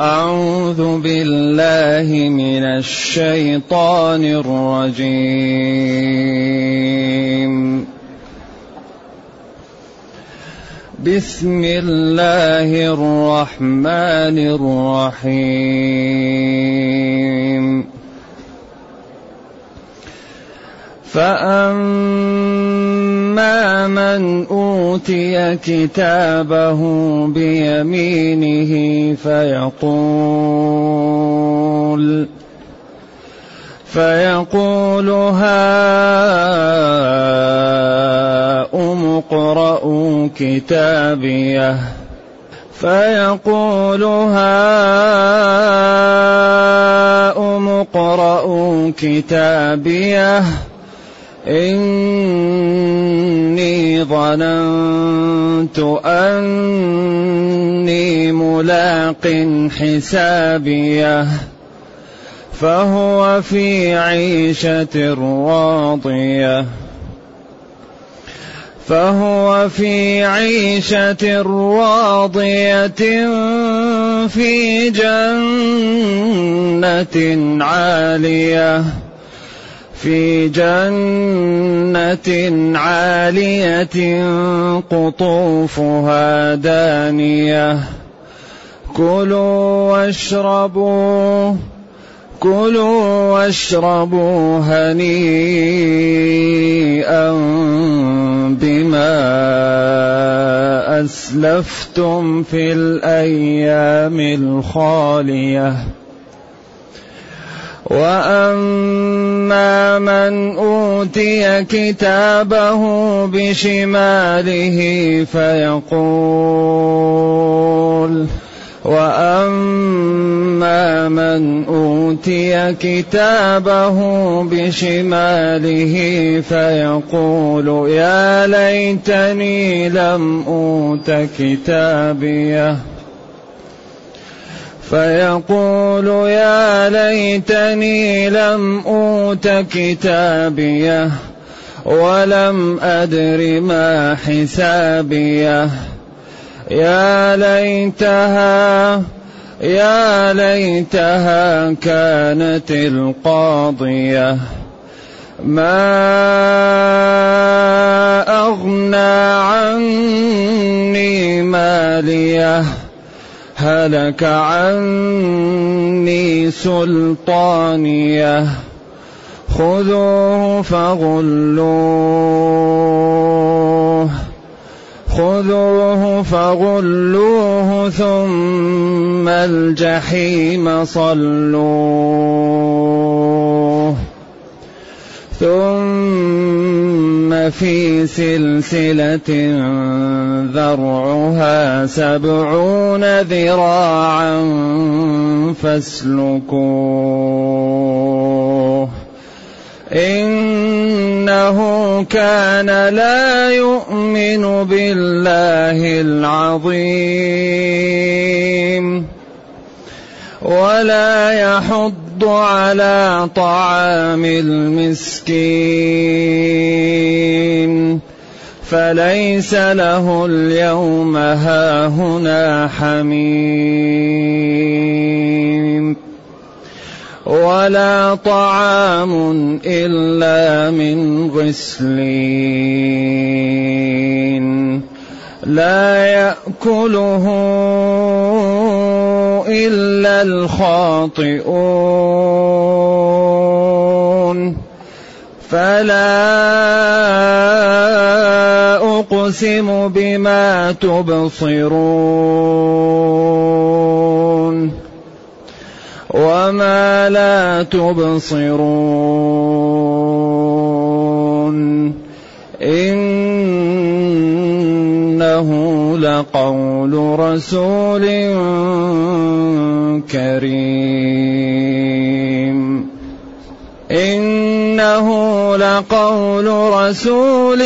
أعوذ بالله من الشيطان الرجيم. بسم الله الرحمن الرحيم. فأما من أوتي كتابه بيمينه فيقول فيقول هاؤم اقرءوا كتابيه فيقول هاؤم اقرءوا كتابيه إني ظننت أني ملاق حسابيه فهو في عيشة راضية. فهو في عيشة راضية في جنة عالية. في جنة عالية قطوفها دانية. كلوا واشربوا كلوا واشربوا هنيئا بما أسلفتم في الأيام الخالية. وأما من أوتي كتابه بشماله فيقول وأما من أوتي كتابه بشماله فيقول يا ليتني لم أوت كتابيه فيقول يا ليتني لم أوت كتابيه ولم أدر ما حسابيه. يا ليتها يا ليتها كانت القاضية. ما أغنى عني ماليه. هلك عني سلطانية. خذوه فغلوه. خذوه فغلوه ثم الجحيم صلوه. ثم في سلسلة ذرعها سبعون ذراعا فاسلكوه إنه كان لا يؤمن بالله العظيم ولا يحض على طعام المسكين. فليس له اليوم هاهنا حميم. ولا طعام إلا من غسلين. لا يأكله إلا الخاطئون. فلا أقسم بما تبصرون. وما لا تبصرون. إنه لقول رسول كريم. إنه لقول رسول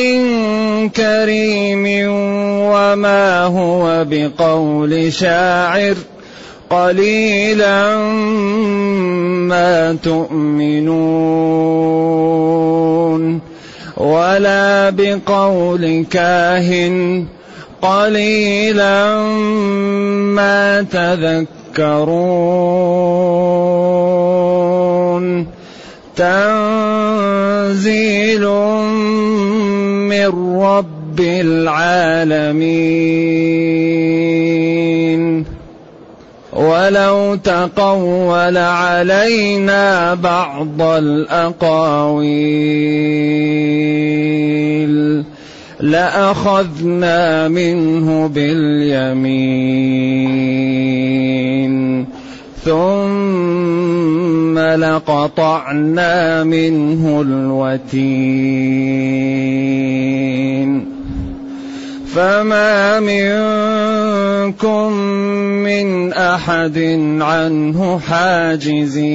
كريم. وما هو بقول شاعر. قليلا ما تؤمنون. ولا بقول كاهن. قليلا ما تذكرون. تنزيل من رب العالمين. ولو تقول علينا بعض الأقاويل. لأخذنا منه باليمين. ثم لقطعنا منه الوتين. فما منكم من أحد عنه حاجزين.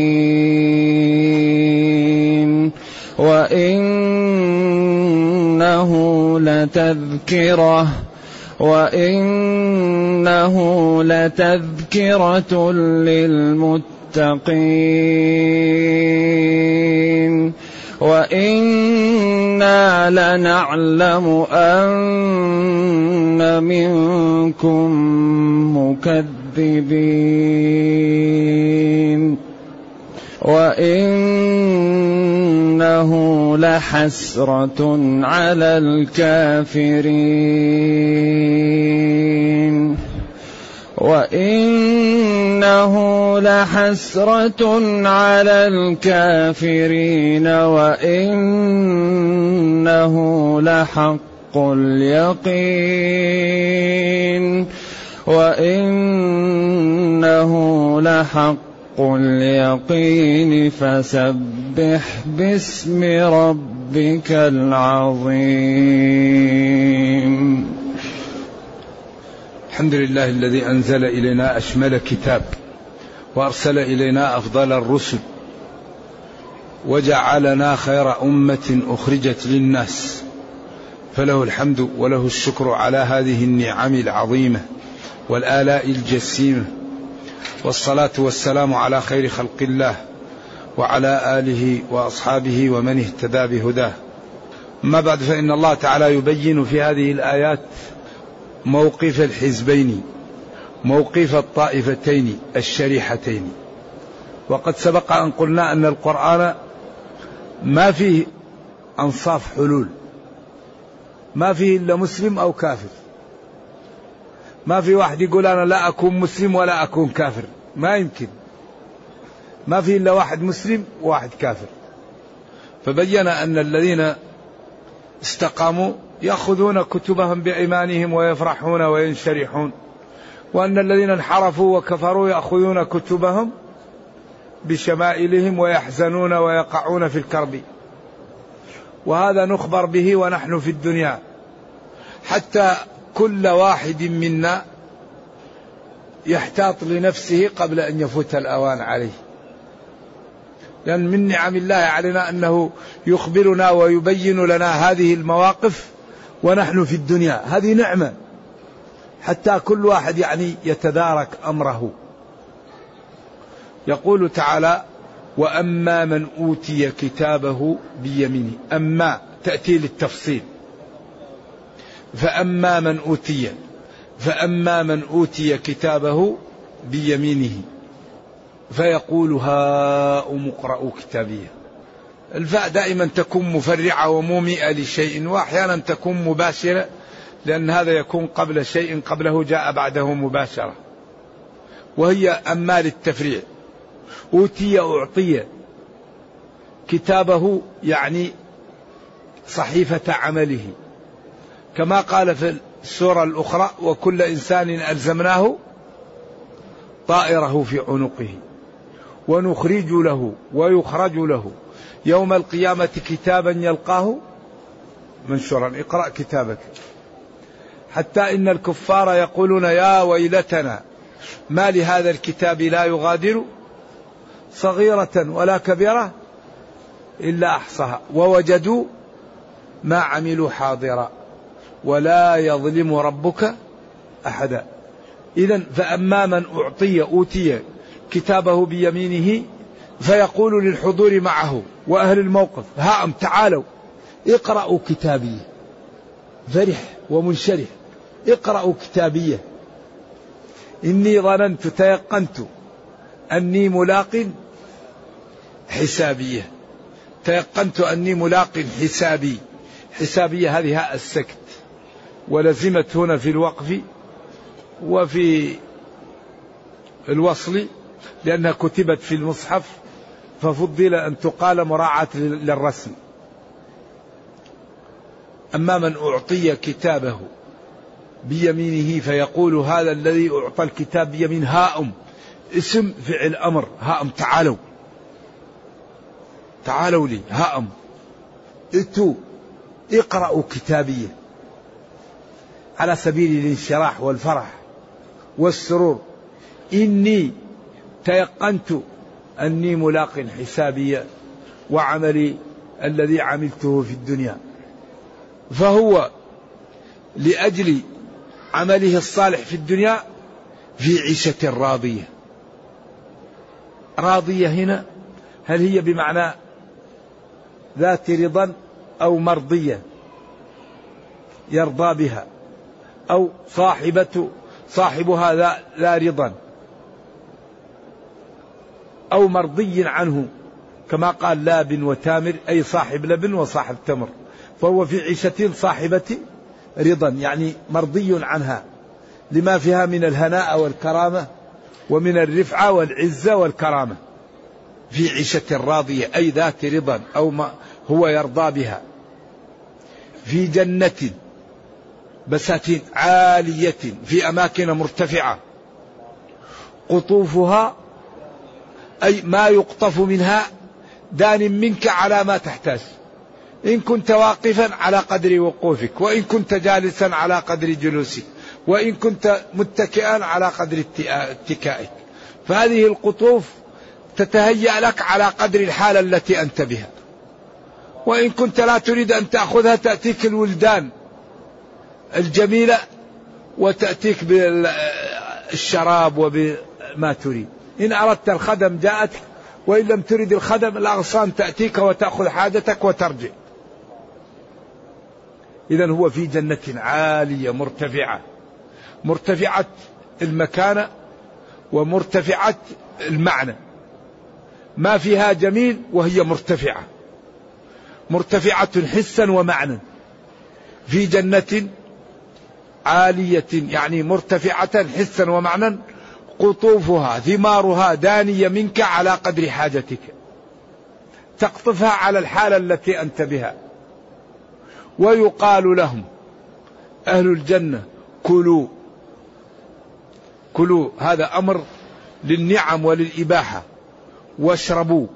وإنه لتذكرة وإنه لتذكرة للمتقين وإنا لنعلم أن منكم مكذبين. وانه لحسرة على الكافرين. وإنه لحسرة على الكافرين. وإنه لحق اليقين. وإنه لحق اليقين فسبح باسم ربك العظيم. الحمد لله الذي أنزل إلينا أشمل كتاب وأرسل إلينا أفضل الرسل وجعلنا خير أمة أخرجت للناس. فله الحمد وله الشكر على هذه النعم العظيمة والآلاء الجسيمة والصلاة والسلام على خير خلق الله وعلى آله وأصحابه ومن اهتدى بهداه. أما بعد فإن الله تعالى يبين في هذه الآيات موقف الحزبين موقف الطائفتين الشريحتين. وقد سبق أن قلنا أن القرآن ما فيه أنصاف حلول ما فيه إلا مسلم أو كافر. ما في واحد يقول أنا لا أكون مسلم ولا أكون كافر. ما يمكن. ما في إلا واحد مسلم وواحد كافر. فبين أن الذين استقاموا يأخذون كتبهم بإيمانهم ويفرحون وينشرحون. وأن الذين انحرفوا وكفروا يأخذون كتبهم بشمائلهم ويحزنون ويقعون في الكرب. وهذا نخبر به ونحن في الدنيا. حتى كل واحد منا يحتاط لنفسه قبل أن يفوت الأوان عليه. لأن من نعم الله علينا أنه يخبرنا ويبين لنا هذه المواقف ونحن في الدنيا. هذه نعمة. حتى كل واحد يعني يتدارك أمره. يقول تعالى وأما من أوتي كتابه بيمينه. أما تأتي للتفصيل. فأما من أوتي فأما من أوتي كتابه بيمينه فيقول هاؤم اقرأوا كتابيه الفاء دائما تكون مفرعة ومومئة لشيء وأحيانا تكون مباشرة لأن هذا يكون قبل شيء قبله جاء بعده مباشرة. وهي أما للتفريع. أوتي أعطي. كتابه يعني صحيفة عمله. كما قال في السورة الأخرى وكل إنسان ألزمناه طائره في عنقه ونخرج له ويخرج له. يوم القيامة كتابا يلقاه منشورا. اقرأ كتابك. حتى إن الكفار يقولون يا ويلتنا ما لهذا الكتاب لا يغادر صغيرة ولا كبيرة إلا أحصاها. ووجدوا ما عملوا حاضرا. ولا يظلم ربك أحدا. إذا فأما من أعطي أوتي كتابه بيمينه فيقول للحضور معه وأهل الموقف هاهم تعالوا. اقرأوا كتابي. فرح ومنشرح. اقرأوا كتابيه إني ظننت تيقنت أني ملاق حسابية تيقنت أني ملاق حسابي. حسابية هذه السكت. ولزمت هنا في الوقف وفي الوصل لأنها كتبت في المصحف ففضل أن تقال مراعاة للرسم. أما من أعطي كتابه بيمينه فيقول هذا الذي أعطى الكتاب بيمين هاؤم اسم فعل أمر هاؤم تعالوا. تعالوا لي هاؤم اتوا اقرأوا كتابية. على سبيل الانشراح والفرح والسرور. إني تيقنت أني ملاق حسابي وعملي الذي عملته في الدنيا. فهو لأجل عمله الصالح في الدنيا في عيشة راضية. راضية هنا؟ هل هي بمعنى ذات رضا أو مرضية يرضى بها؟ أو صاحبة صاحبها لا, لا رضا. أو مرضي عنه كما قال لاب وتامر أي صاحب لبن وصاحب تمر. فهو في عيشة صاحبة رضا يعني مرضي عنها. لما فيها من الهناء والكرامة ومن الرفعة والعزة والكرامة. في عيشة راضية أي ذات رضا أو ما هو يرضى بها. في جنة بساتين عالية في أماكن مرتفعة. قطوفها أي ما يقطف منها دان منك على ما تحتاج. إن كنت واقفا على قدر وقوفك وإن كنت جالسا على قدر جلوسك وإن كنت متكئا على قدر اتكائك. فهذه القطوف تتهيأ لك على قدر الحالة التي أنت بها. وإن كنت لا تريد أن تأخذها تأتيك الولدان. الجميلة وتأتيك بالشراب وبما تريد. إن أردت الخدم جاءتك وإن لم ترد الخدم الأغصان تأتيك وتأخذ حاجتك وترجع. إذا هو في جنة عالية مرتفعة. مرتفعة المكانة ومرتفعة المعنى. ما فيها جميل وهي مرتفعة. مرتفعة حسا ومعنى. في جنة عالية يعني مرتفعة حسا ومعنى قطوفها ثمارها دانية منك على قدر حاجتك. تقطفها على الحالة التي أنت بها. ويقال لهم أهل الجنة كلوا. كلوا هذا أمر للنعم وللإباحة. واشربوا.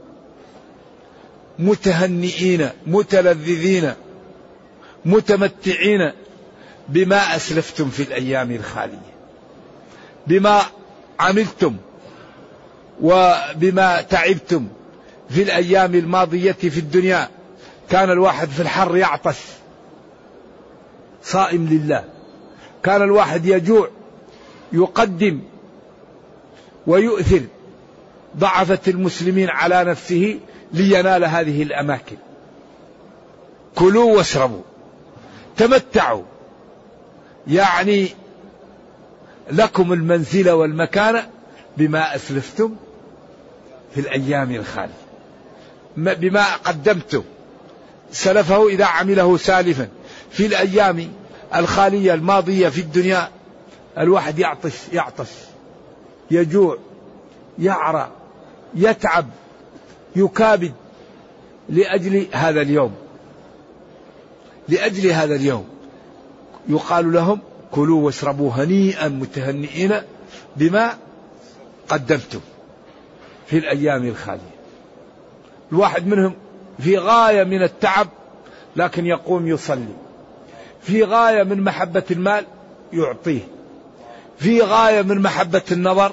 متهنئين متلذذين متمتعين. بما أسلفتم في الأيام الخالية بما عملتم وبما تعبتم في الأيام الماضية في الدنيا كان الواحد في الحر يعطش صائم لله. كان الواحد يجوع يقدم ويؤثر ضعفة المسلمين على نفسه لينال هذه الأماكن. كلوا واشربوا تمتعوا يعني لكم المنزلة والمكانة بما أسلفتم في الأيام الخالية. بما قدمتم. سلفه إذا عمله سالفا. في الأيام الخالية الماضية في الدنيا الواحد يعطش يعطش يجوع يعرى يتعب يكابد لأجل هذا اليوم. لأجل هذا اليوم. يقال لهم كلوا واشربوا هنيئا متهنئين بما قدمتم في الأيام الخالية. الواحد منهم في غاية من التعب لكن يقوم يصلي. في غاية من محبة المال يعطيه. في غاية من محبة النظر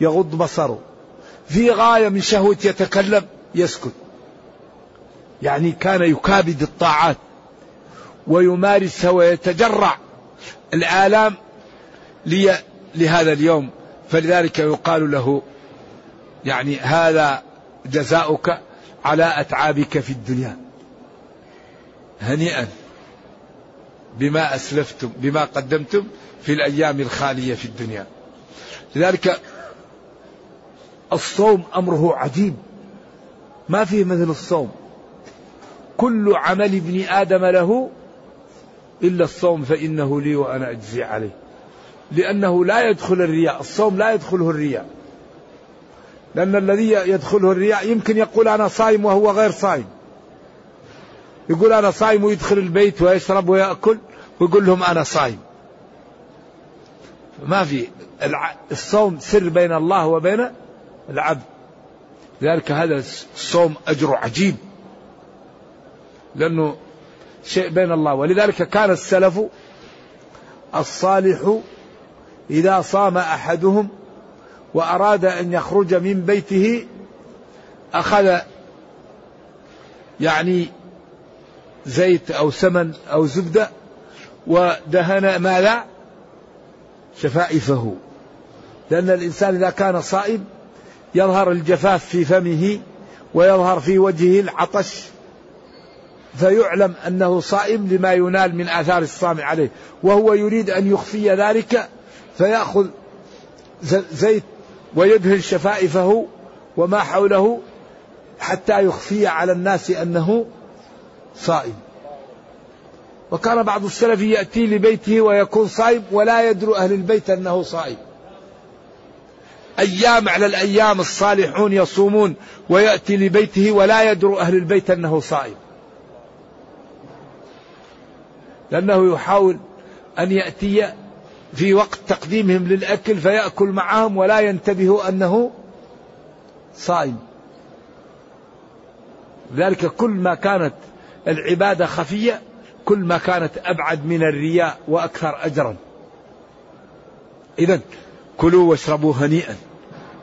يغض بصره. في غاية من شهوة يتكلم يسكت. يعني كان يكابد الطاعات. ويمارسها ويتجرع الآلام لي لهذا اليوم. فلذلك يقال له يعني هذا جزاؤك على أتعابك في الدنيا. هنيئا بما أسلفتم بما قدمتم في الأيام الخالية في الدنيا. لذلك الصوم أمره عجيب. ما فيه مثل الصوم. كل عمل ابن آدم له إلا الصوم فإنه لي وأنا أجزي عليه. لأنه لا يدخل الرياء الصوم لا يدخله الرياء. لأن الذي يدخله الرياء يمكن يقول أنا صائم وهو غير صائم يقول أنا صائم ويدخل البيت ويشرب ويأكل ويقول لهم أنا صائم ما في الصوم سر بين الله وبين العبد. لذلك هذا الصوم أجر عجيب. لأنه شيء بين الله. ولذلك كان السلف الصالح إذا صام أحدهم وأراد أن يخرج من بيته أخذ يعني زيت أو سمن أو زبدة ودهن ماذا؟ شفائفه. لأن الإنسان إذا كان صائم يظهر الجفاف في فمه ويظهر في وجهه العطش فيعلم أنه صائم لما ينال من آثار الصام عليه. وهو يريد أن يخفي ذلك فيأخذ زيت ويدهن شفائفه وما حوله حتى يخفي على الناس أنه صائم. وكان بعض السلف يأتي لبيته ويكون صائم ولا يدري أهل البيت أنه صائم. أيام على الأيام الصالحون يصومون ويأتي لبيته ولا يدري أهل البيت أنه صائم. لأنه يحاول أن يأتي في وقت تقديمهم للأكل فيأكل معهم ولا ينتبه أنه صائم. ذلك كل ما كانت العبادة خفية كل ما كانت أبعد من الرياء وأكثر أجرا. إذا كلوا واشربوا هنيئا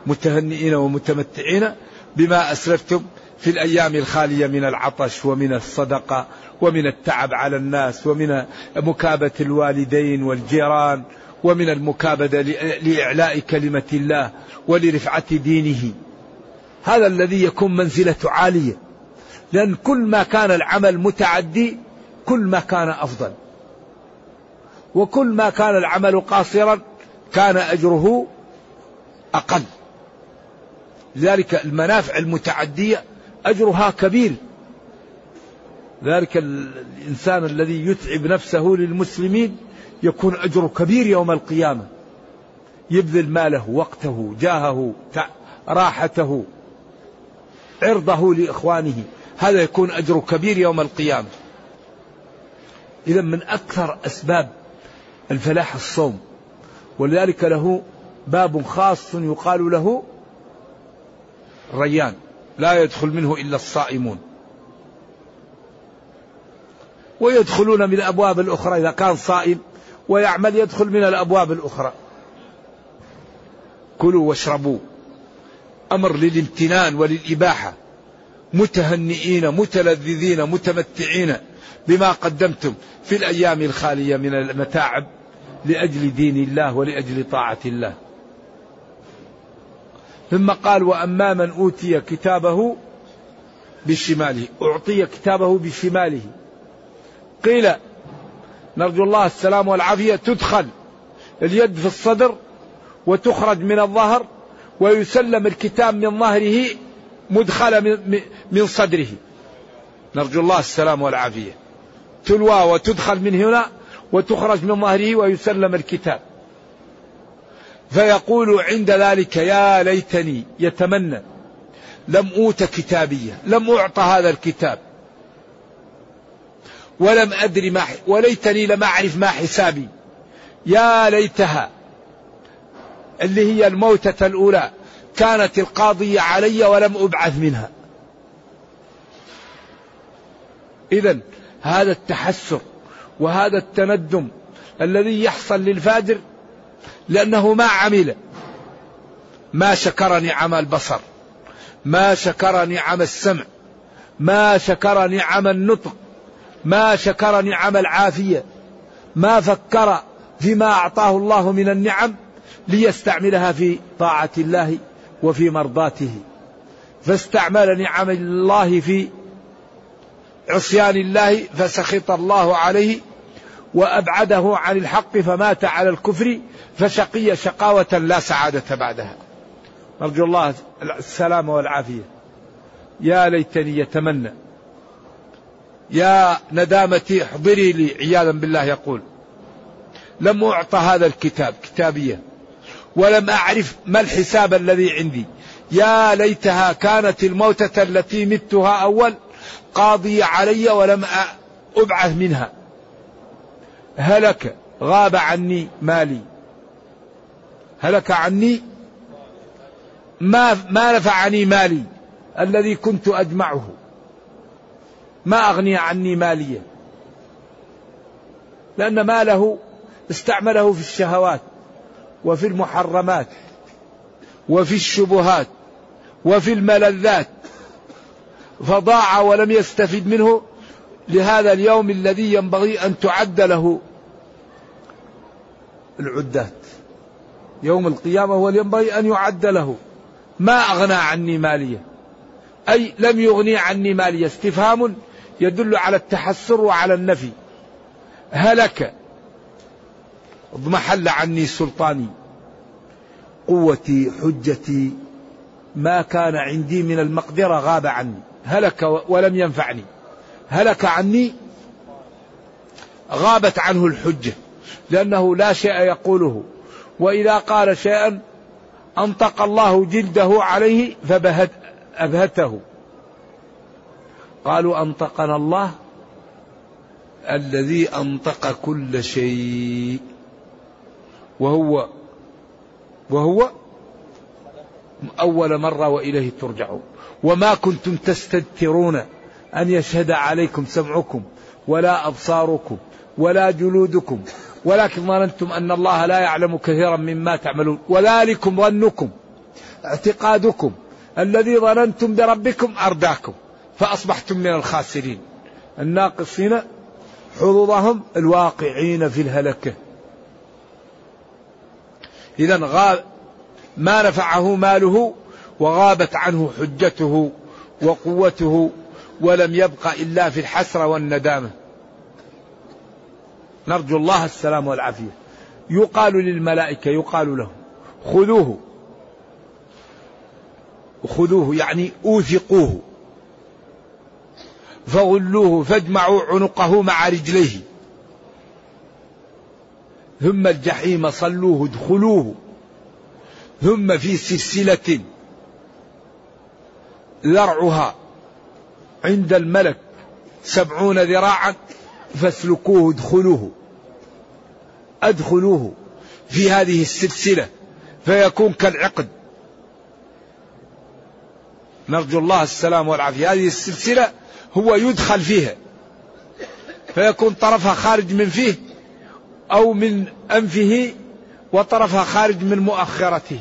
متهنئين ومتمتعين بما أسلفتم. في الأيام الخالية من العطش ومن الصدقة ومن التعب على الناس ومن مكابة الوالدين والجيران ومن المكابدة لإعلاء كلمة الله ولرفعة دينه. هذا الذي يكون منزلته عالية. لأن كل ما كان العمل متعدي كل ما كان أفضل. وكل ما كان العمل قاصرا كان أجره أقل. لذلك المنافع المتعدية أجرها كبير. ذلك الإنسان الذي يتعب نفسه للمسلمين يكون أجره كبير يوم القيامة. يبذل ماله وقته جاهه راحته عرضه لإخوانه. هذا يكون أجره كبير يوم القيامة. إذا من أكثر أسباب الفلاح الصوم. ولذلك له باب خاص يقال له ريان. لا يدخل منه إلا الصائمون. ويدخلون من الأبواب الأخرى إذا كان صائم ويعمل يدخل من الأبواب الأخرى. كلوا واشربوا. أمر للامتنان وللإباحة. متهنئين متلذذين متمتعين بما قدمتم في الأيام الخالية من المتاعب لأجل دين الله ولأجل طاعة الله. ثم قال وأما من أوتي كتابه بشماله أعطي كتابه بشماله. قيل نرجو الله السلام والعافية تدخل اليد في الصدر وتخرج من الظهر ويسلم الكتاب من ظهره مدخل من صدره. نرجو الله السلام والعافية. تلوى وتدخل من هنا وتخرج من ظهره ويسلم الكتاب. فيقول عند ذلك يا ليتني يتمنى لم أوت كتابية لم أعطى هذا الكتاب ولم أدري ما وليتني لم أعرف ما حسابي. يا ليتها اللي هي الموتة الأولى كانت القاضية علي ولم أبعث منها. إذا هذا التحسر وهذا التندم الذي يحصل للفاجر لأنه ما عمل. ما شكر نعم البصر. ما شكر نعم السمع. ما شكر نعم النطق. ما شكر نعم العافية. ما فكر فيما أعطاه الله من النعم ليستعملها في طاعة الله وفي مرضاته. فاستعمل نعم الله في عصيان الله فسخط الله عليه وأبعده عن الحق فمات على الكفر فشقي شقاوة لا سعادة بعدها. نرجو الله السلامة والعافية. يا ليتني يتمنى. يا ندامتي احضري لي عياذا بالله يقول. لم أعطى هذا الكتاب كتابية. ولم أعرف ما الحساب الذي عندي. يا ليتها كانت الموتة التي متها أول قاضي علي ولم أبعث منها. هلك غاب عني مالي. هلك عني ما ما نفعني مالي الذي كنت أجمعه. ما أغني عني ماليا. لأن ماله استعمله في الشهوات وفي المحرمات وفي الشبهات وفي الملذات. فضاع ولم يستفد منه لهذا اليوم الذي ينبغي أن تعد له العدات. يوم القيامة هو ينبغي أن يعد له. ما أغنى عني مالية. أي لم يغني عني مالية. استفهام يدل على التحسر وعلى النفي. هلك. اضمحل عني سلطاني. قوتي حجتي ما كان عندي من المقدرة غاب عني. هلك ولم ينفعني. هلك عني. غابت عنه الحجة لأنه لا شيء يقوله. وإذا قال شيئا أنطق الله جلده عليه فبهت أبهته. قالوا أنطقنا الله الذي أنطق كل شيء. وهو وهو أول مرة وإليه ترجعون. وما كنتم تستترون. أن يشهد عليكم سمعكم ولا أبصاركم ولا جلودكم. ولكن ظننتم أن الله لا يعلم كثيرا مما تعملون. وذلكم ظنكم اعتقادكم. الذي ظننتم بربكم أرداكم فأصبحتم من الخاسرين. الناقصين حظوظهم الواقعين في الهلكة. إذا غاب ما نفعه ماله وغابت عنه حجته وقوته ولم يبق إلا في الحسرة والندامة. نرجو الله السلام والعافية. يقال للملائكة يقال لهم خذوه. خذوه يعني أوثقوه. فغلوه فاجمعوا عنقه مع رجليه. ثم الجحيم صلوه ادخلوه. ثم في سلسلة ذرعها عند الملك سبعون ذراعا فاسلكوه ادخلوه. أدخلوه في هذه السلسلة فيكون كالعقد. نرجو الله السلام والعافية. هذه السلسلة هو يدخل فيها فيكون طرفها خارج من فيه أو من أنفه وطرفها خارج من مؤخرته.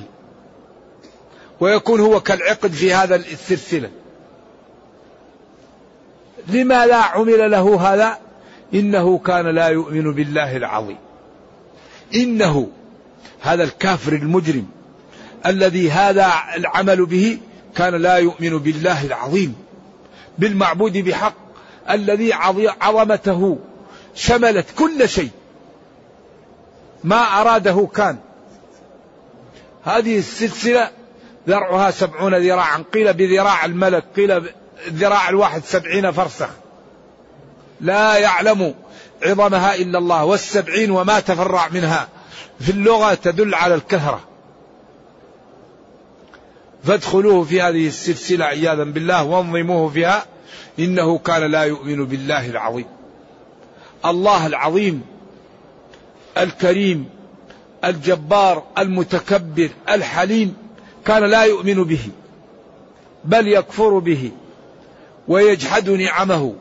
ويكون هو كالعقد في هذا السلسلة. لما لا عمل له هذا إنه كان لا يؤمن بالله العظيم. إنه هذا الكافر المجرم الذي هذا العمل به كان لا يؤمن بالله العظيم. بالمعبود بحق الذي عظمته شملت كل شيء. ما أراده كان. هذه السلسلة ذرعها سبعون ذراعا. قيل بذراع الملك قيل الذراع الواحد سبعين فرسخ. لا يعلم عظمها إلا الله والسبعين وما تفرع منها. في اللغة تدل على الكثرة فادخلوه في هذه السلسلة عياذا بالله وانظموه فيها. إنه كان لا يؤمن بالله العظيم. الله العظيم الكريم الجبار المتكبر الحليم كان لا يؤمن به بل يكفر به. ويجحد نعمه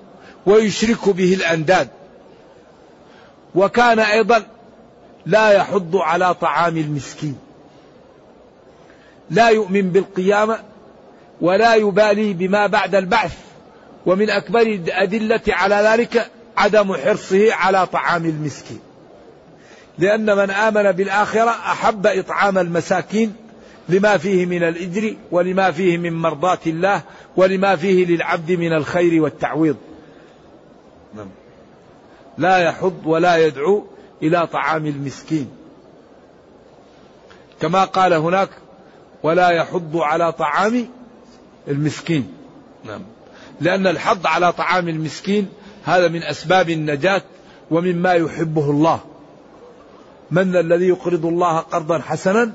ويشرك به الأنداد. وكان أيضا لا يحض على طعام المسكين. لا يؤمن بالقيامة ولا يبالي بما بعد البعث. ومن أكبر الأدلة على ذلك عدم حرصه على طعام المسكين. لأن من آمن بالآخرة أحب إطعام المساكين لما فيه من الإجر ولما فيه من مرضاه الله ولما فيه للعبد من الخير والتعويض. نعم. لا يحض ولا يدعو إلى طعام المسكين. كما قال هناك ولا يحض على طعام المسكين. نعم. لأن الحض على طعام المسكين هذا من أسباب النجاة ومما يحبه الله. من الذي يقرض الله قرضا حسنا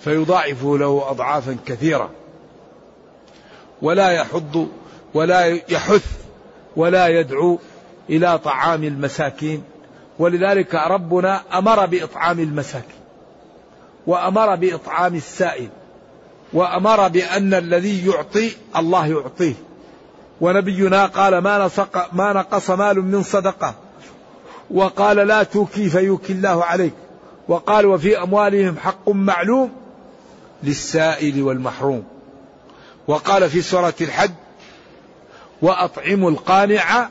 فيضاعفه له أضعافا كثيرة. ولا يحض ولا يحث ولا يدعو إلى طعام المساكين. ولذلك ربنا أمر بإطعام المساكين وأمر بإطعام السائل وأمر بأن الذي يعطي الله يعطيه. ونبينا قال ما نسق ما نقص مال من صدقة. وقال لا توكي فيوكي الله عليك. وقال وفي أموالهم حق معلوم. للسائل والمحروم. وقال في سورة الحج وأطعموا القانع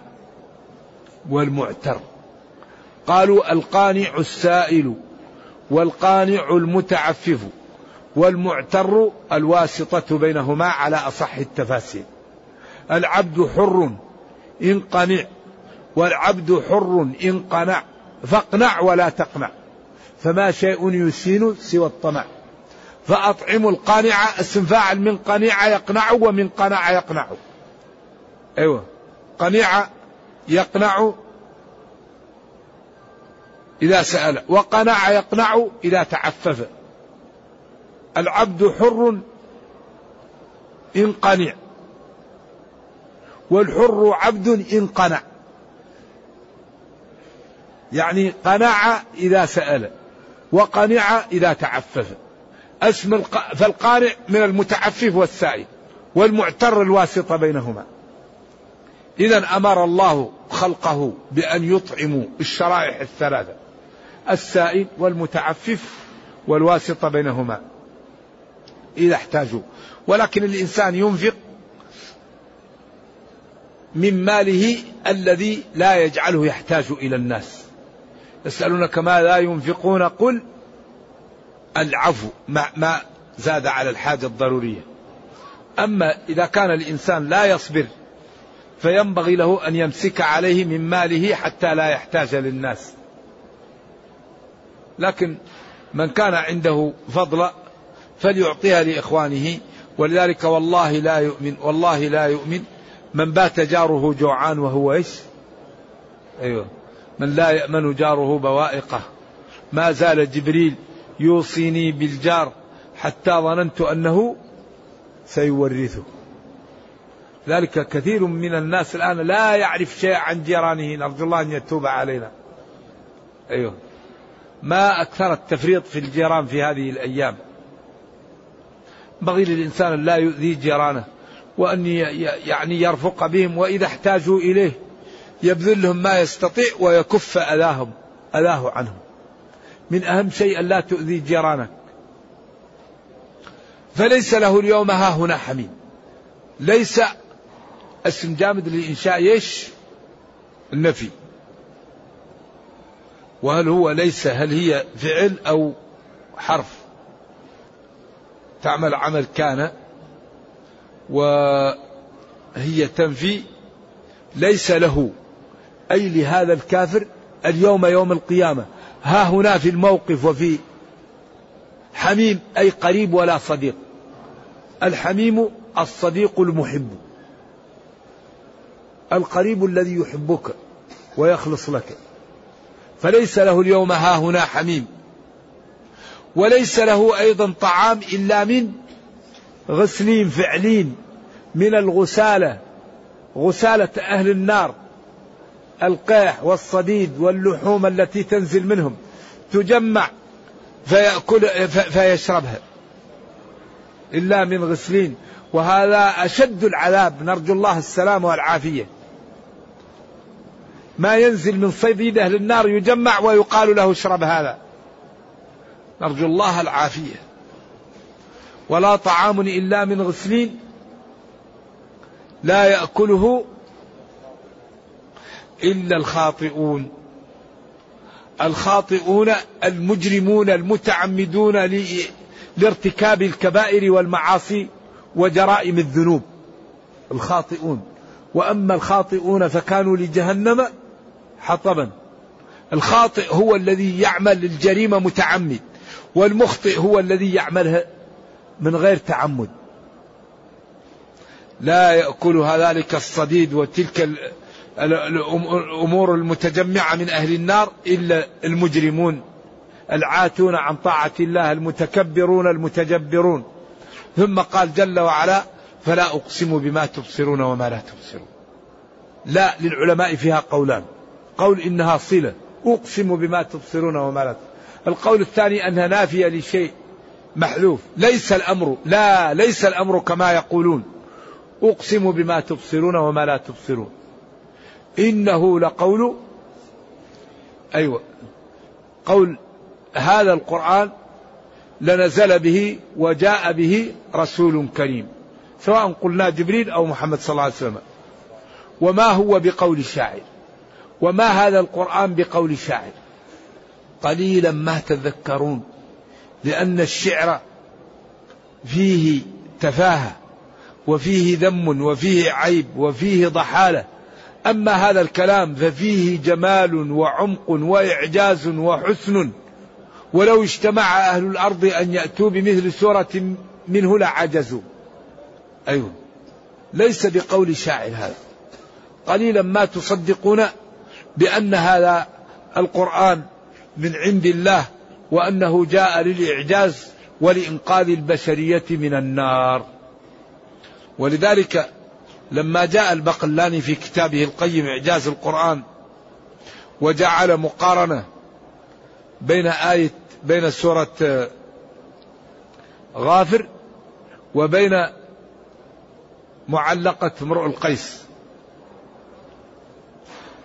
والمعتر. قالوا القانع السائل والقانع المتعفف والمعتر الواسطة بينهما على أصح التفاسير. العبد حر إن قنع والعبد حر إن قنع فاقنع ولا تقنع. فما شيء يسين سوى الطمع. فأطعموا القانع اسم فاعل من قنيع يقنع ومن قنع يقنع. أيوة. قنيع يقنع إذا سأل وقنع يقنع إذا تعفف. العبد حر إن قنع والحر عبد إن قنع. يعني قنع إذا سأل وقنع إذا تعفف. اسم الق... فالقانع من المتعفف والسائل والمعتر الواسطة بينهما. إذا أمر الله خلقه بأن يطعموا الشرائح الثلاثة السائل والمتعفف والواسطة بينهما. إذا احتاجوا. ولكن الإنسان ينفق من ماله الذي لا يجعله يحتاج إلى الناس. يسألونك ماذا ينفقون؟ قل العفو ما, ما زاد على الحاجة الضرورية. أما إذا كان الإنسان لا يصبر فينبغي له أن يمسك عليه من ماله حتى لا يحتاج للناس. لكن من كان عنده فضل فليعطيها لإخوانه. ولذلك والله لا يؤمن والله لا يؤمن من بات جاره جوعان وهو إيش؟ أيوه. من لا يأمن جاره بوائقه. ما زال جبريل يوصيني بالجار حتى ظننت أنه سيورثه. ذلك كثير من الناس الآن لا يعرف شيء عن جيرانه. نرجو الله أن يتوب علينا. أيوه. ما أكثر التفريط في الجيران في هذه الأيام؟ بغي للإنسان أن لا يؤذي جيرانه وأن يعني يرفق بهم وإذا احتاجوا إليه يبذل لهم ما يستطيع ويكف أذاهم أذاه عنهم. من أهم شيء أن لا تؤذي جيرانك. فليس له اليوم ها هنا حميم. ليس اسم جامد للإنشاء يش النفي. وهل هو ليس هل هي فعل أو حرف؟ تعمل عمل كان وهي تنفي. ليس له. أي لهذا الكافر اليوم يوم القيامة. ها هنا في الموقف وفي حميم أي قريب ولا صديق. الحميم الصديق المحب. القريب الذي يحبك ويخلص لك. فليس له اليوم ها هنا حميم. وليس له أيضا طعام إلا من غسلين فعلين من الغسالة. غسالة أهل النار. القيح والصديد واللحوم التي تنزل منهم تجمع فيأكل فيشربها. إلا من غسلين. وهذا أشد العذاب. نرجو الله السلام والعافية. ما ينزل من صيد أهل النار يجمع ويقال له اشرب هذا. نرجو الله العافية. ولا طعام إلا من غسلين لا يأكله إلا الخاطئون. الخاطئون المجرمون المتعمدون لارتكاب الكبائر والمعاصي وجرائم الذنوب. الخاطئون. وأما الخاطئون فكانوا لجهنم حطبا. الخاطئ هو الذي يعمل الجريمة متعمد والمخطئ هو الذي يعملها من غير تعمد. لا يأكلها ذلك الصديد وتلك الأمور المتجمعة من أهل النار إلا المجرمون العاتون عن طاعة الله المتكبرون المتجبرون. ثم قال جل وعلا فلا أقسم بما تبصرون وما لا تبصرون. لا للعلماء فيها قولان. قول إنها صلة أقسم بما تبصرون وما لا تبصرون. القول الثاني أنها نافية لشيء محذوف. ليس الأمر لا ليس الأمر كما يقولون. أقسم بما تبصرون وما لا تبصرون. إنه لقول أيوة قول هذا القرآن لنزل به وجاء به رسول كريم سواء قلنا جبريل أو محمد صلى الله عليه وسلم. وما هو بقول شاعر؟ وما هذا القرآن بقول شاعر؟ قليلا ما تذكرون لأن الشعر فيه تفاهة وفيه ذم وفيه عيب وفيه ضحالة. أما هذا الكلام ففيه جمال وعمق وإعجاز وحسن. ولو اجتمع أهل الأرض أن يأتوا بمثل سورة منه لعجزوا. أيوه. ليس بقول شاعر هذا. قليلا ما تصدقون بأن هذا القرآن من عند الله وأنه جاء للإعجاز ولإنقاذ البشرية من النار. ولذلك لما جاء البقلاني في كتابه القيم إعجاز القرآن وجعل مقارنة بين آية بين سورة غافر وبين معلقة امرؤ القيس.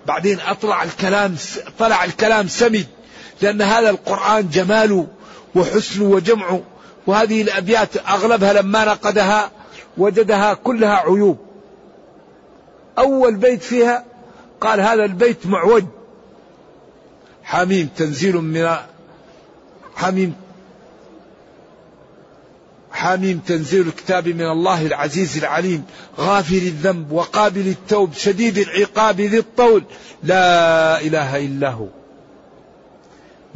بعدين أطلع الكلام طلع الكلام سمد لأن هذا القرآن جماله وحسنه وجمعه وهذه الأبيات أغلبها لما نقدها وجدها كلها عيوب. أول بيت فيها قال هذا البيت معوج. حميم تنزيل من حميم. حميم تنزيل الكتاب من الله العزيز العليم. غافر الذنب وقابل التوب شديد العقاب ذي الطول. لا إله إلا هو.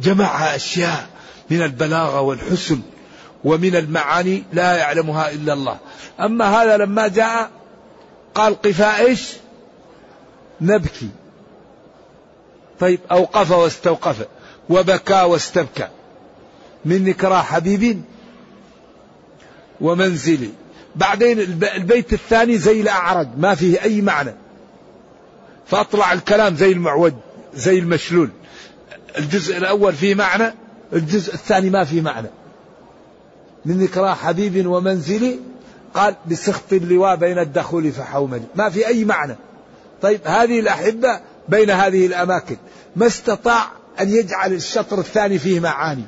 جمع أشياء من البلاغة والحسن ومن المعاني لا يعلمها إلا الله. أما هذا لما جاء قال قفا إيش؟ نبكي. طيب أوقف واستوقف. وبكى واستبكى. من نكرى حبيب ومنزلي. بعدين البيت الثاني زي الأعرج ما فيه أي معنى. فأطلع الكلام زي المعوج زي المشلول. الجزء الأول فيه معنى الجزء الثاني ما فيه معنى. من ذكرى حبيب ومنزلي؟ قال بسخط اللواء بين الدخول فحوملي ما في أي معنى. طيب هذه الأحبة بين هذه الأماكن. ما استطاع أن يجعل الشطر الثاني فيه معاني.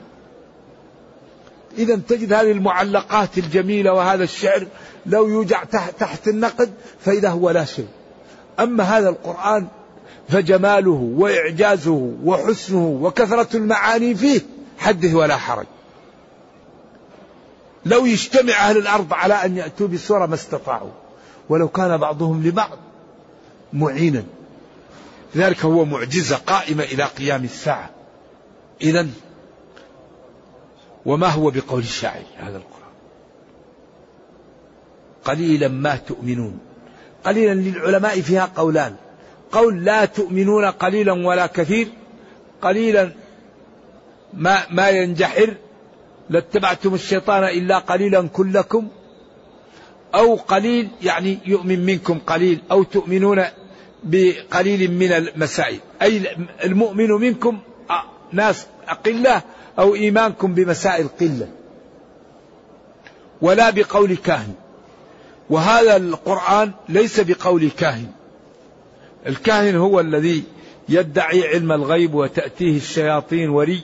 إذا تجد هذه المعلقات الجميلة وهذا الشعر لو يوجع تحت النقد فإذا هو لا شيء. أما هذا القرآن فجماله وإعجازه وحسنه وكثرة المعاني فيه حدث ولا حرج. لو يجتمع أهل الأرض على أن يأتوا بسورة ما استطاعوا. ولو كان بعضهم لبعض معينا. لذلك هو معجزة قائمة إلى قيام الساعة. إذا وما هو بقول الشاعر هذا القرآن؟ قليلا ما تؤمنون. قليلا للعلماء فيها قولان. قول لا تؤمنون قليلا ولا كثير. قليلا ما ما ينجحر. لاتبعتم الشيطان إلا قليلا كلكم أو قليل يعني يؤمن منكم قليل أو تؤمنون بقليل من المسائل أي المؤمن منكم ناس اقله أو إيمانكم بمسائل قلة ولا بقول كاهن. وهذا القرآن ليس بقول كاهن. الكاهن هو الذي يدعي علم الغيب وتأتيه الشياطين وري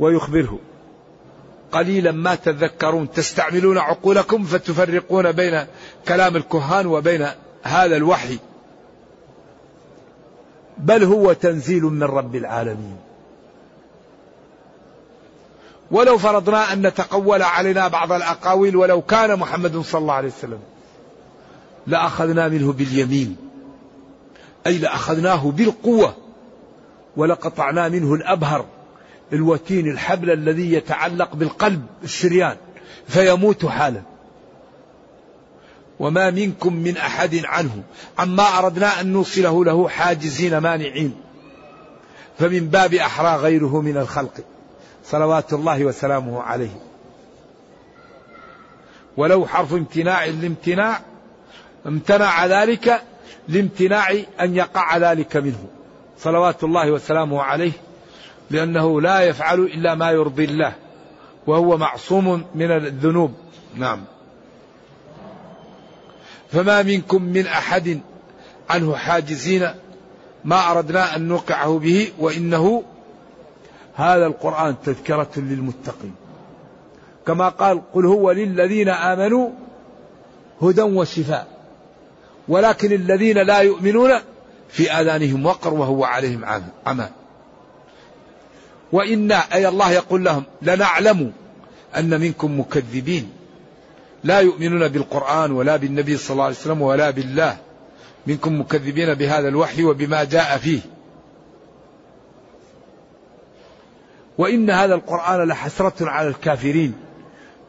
ويخبره. قليلا ما تذكرون تستعملون عقولكم فتفرقون بين كلام الكهان وبين هذا الوحي. بل هو تنزيل من رب العالمين. ولو فرضنا أن نتقول علينا بعض الأقاويل ولو كان محمد صلى الله عليه وسلم لأخذنا منه باليمين. أي لأخذناه بالقوة ولقطعنا منه الأبهر. الوتين الحبل الذي يتعلق بالقلب الشريان فيموت حالا. وما منكم من أحد عنه. عما أردنا أن نوصله له حاجزين مانعين. فمن باب أحرى غيره من الخلق. صلوات الله وسلامه عليه. ولو حرف امتناع لامتناع امتنع ذلك لامتناع أن يقع ذلك منه. صلوات الله وسلامه عليه. لأنه لا يفعل إلا ما يرضي الله وهو معصوم من الذنوب. نعم. فما منكم من أحد عنه حاجزين ما أردنا أن نوقعه به وإنه هذا القرآن تذكرة للمتقين. كما قال قل هو للذين آمنوا هدى وشفاء ولكن الذين لا يؤمنون في آذانهم وقر وهو عليهم عمى. وإنا أي الله يقول لهم لنعلم أن منكم مكذبين. لا يؤمنون بالقرآن ولا بالنبي صلى الله عليه وسلم ولا بالله. منكم مكذبين بهذا الوحي وبما جاء فيه. وإن هذا القرآن لحسرة على الكافرين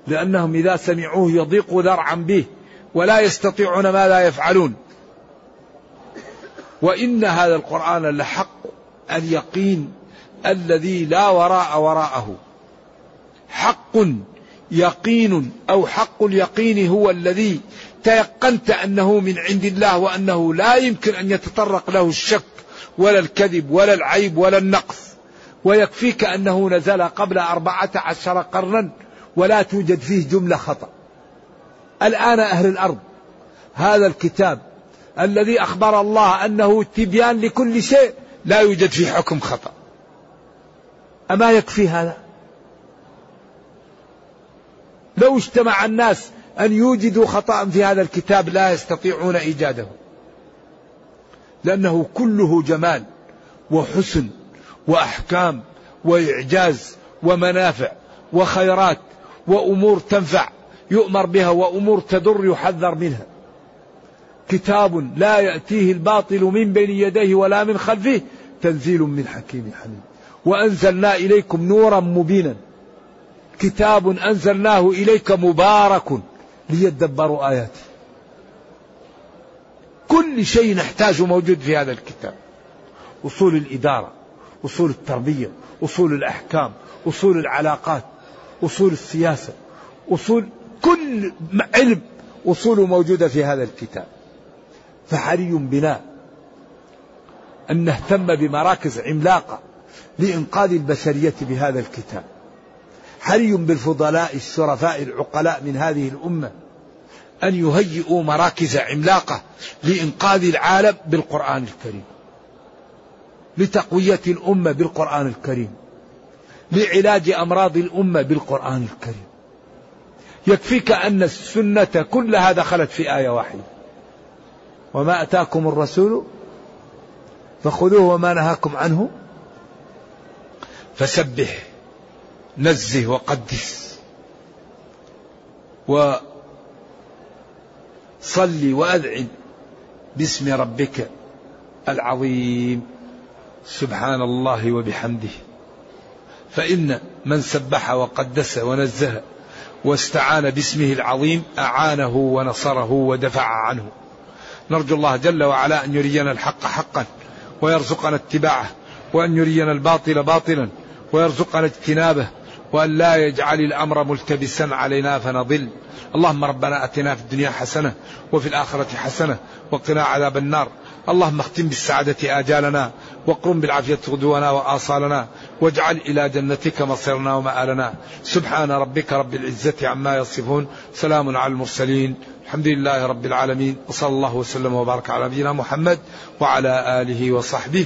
لأنهم إذا سمعوه يضيقوا ذرعا به ولا يستطيعون ما لا يفعلون. وإن هذا القرآن لحق اليقين الذي لا وراء وراءه. حق يقين أو حق اليقين هو الذي تيقنت أنه من عند الله وأنه لا يمكن أن يتطرق له الشك ولا الكذب ولا العيب ولا النقص. ويكفيك أنه نزل قبل أربعة عشر قرنا ولا توجد فيه جملة خطأ. الآن أهل الأرض هذا الكتاب الذي أخبر الله أنه تبيان لكل شيء لا يوجد فيه حكم خطأ. أما يكفي هذا؟ لو اجتمع الناس أن يوجدوا خطأ في هذا الكتاب لا يستطيعون إيجاده. لأنه كله جمال وحسن وأحكام وإعجاز ومنافع وخيرات وأمور تنفع يؤمر بها وأمور تضر يحذر منها. كتاب لا يأتيه الباطل من بين يديه ولا من خلفه تنزيل من حكيم حميد. وأنزلنا إليكم نورا مبينا. كتاب أنزلناه إليك مبارك ليدبروا آياته. كل شيء نحتاجه موجود في هذا الكتاب. أصول الإدارة أصول التربية أصول الأحكام أصول العلاقات أصول السياسة أصول كل علم أصوله موجودة في هذا الكتاب. فحري بنا أن نهتم بمراكز عملاقة لإنقاذ البشرية بهذا الكتاب. حري بالفضلاء الشرفاء العقلاء من هذه الأمة أن يهيئوا مراكز عملاقة لإنقاذ العالم بالقرآن الكريم. لتقوية الأمة بالقرآن الكريم. لعلاج أمراض الأمة بالقرآن الكريم. يكفيك أن السنة كلها دخلت في آية واحدة. وما أتاكم الرسول فخذوه وما نهاكم عنه فسبح نزه وقدس وصلي وأذعن باسم ربك العظيم. سبحان الله وبحمده. فإن من سبح وقدس ونزه واستعان باسمه العظيم أعانه ونصره ودفع عنه. نرجو الله جل وعلا أن يرينا الحق حقا ويرزقنا اتباعه وأن يرينا الباطل باطلا. ويرزقنا اجتنابه وأن لا يجعل الأمر ملتبسا علينا فنضل. اللهم ربنا أتنا في الدنيا حسنة وفي الآخرة حسنة وقنا عذاب النار. اللهم اختم بالسعادة آجالنا وقرم بالعافية غدونا وآصالنا واجعل إلى جنتك مصيرنا ومآلنا. سبحان ربك رب العزة عما يصفون. سلام على المرسلين. الحمد لله رب العالمين. وصلى الله وسلم وبارك على نبينا محمد وعلى آله وصحبه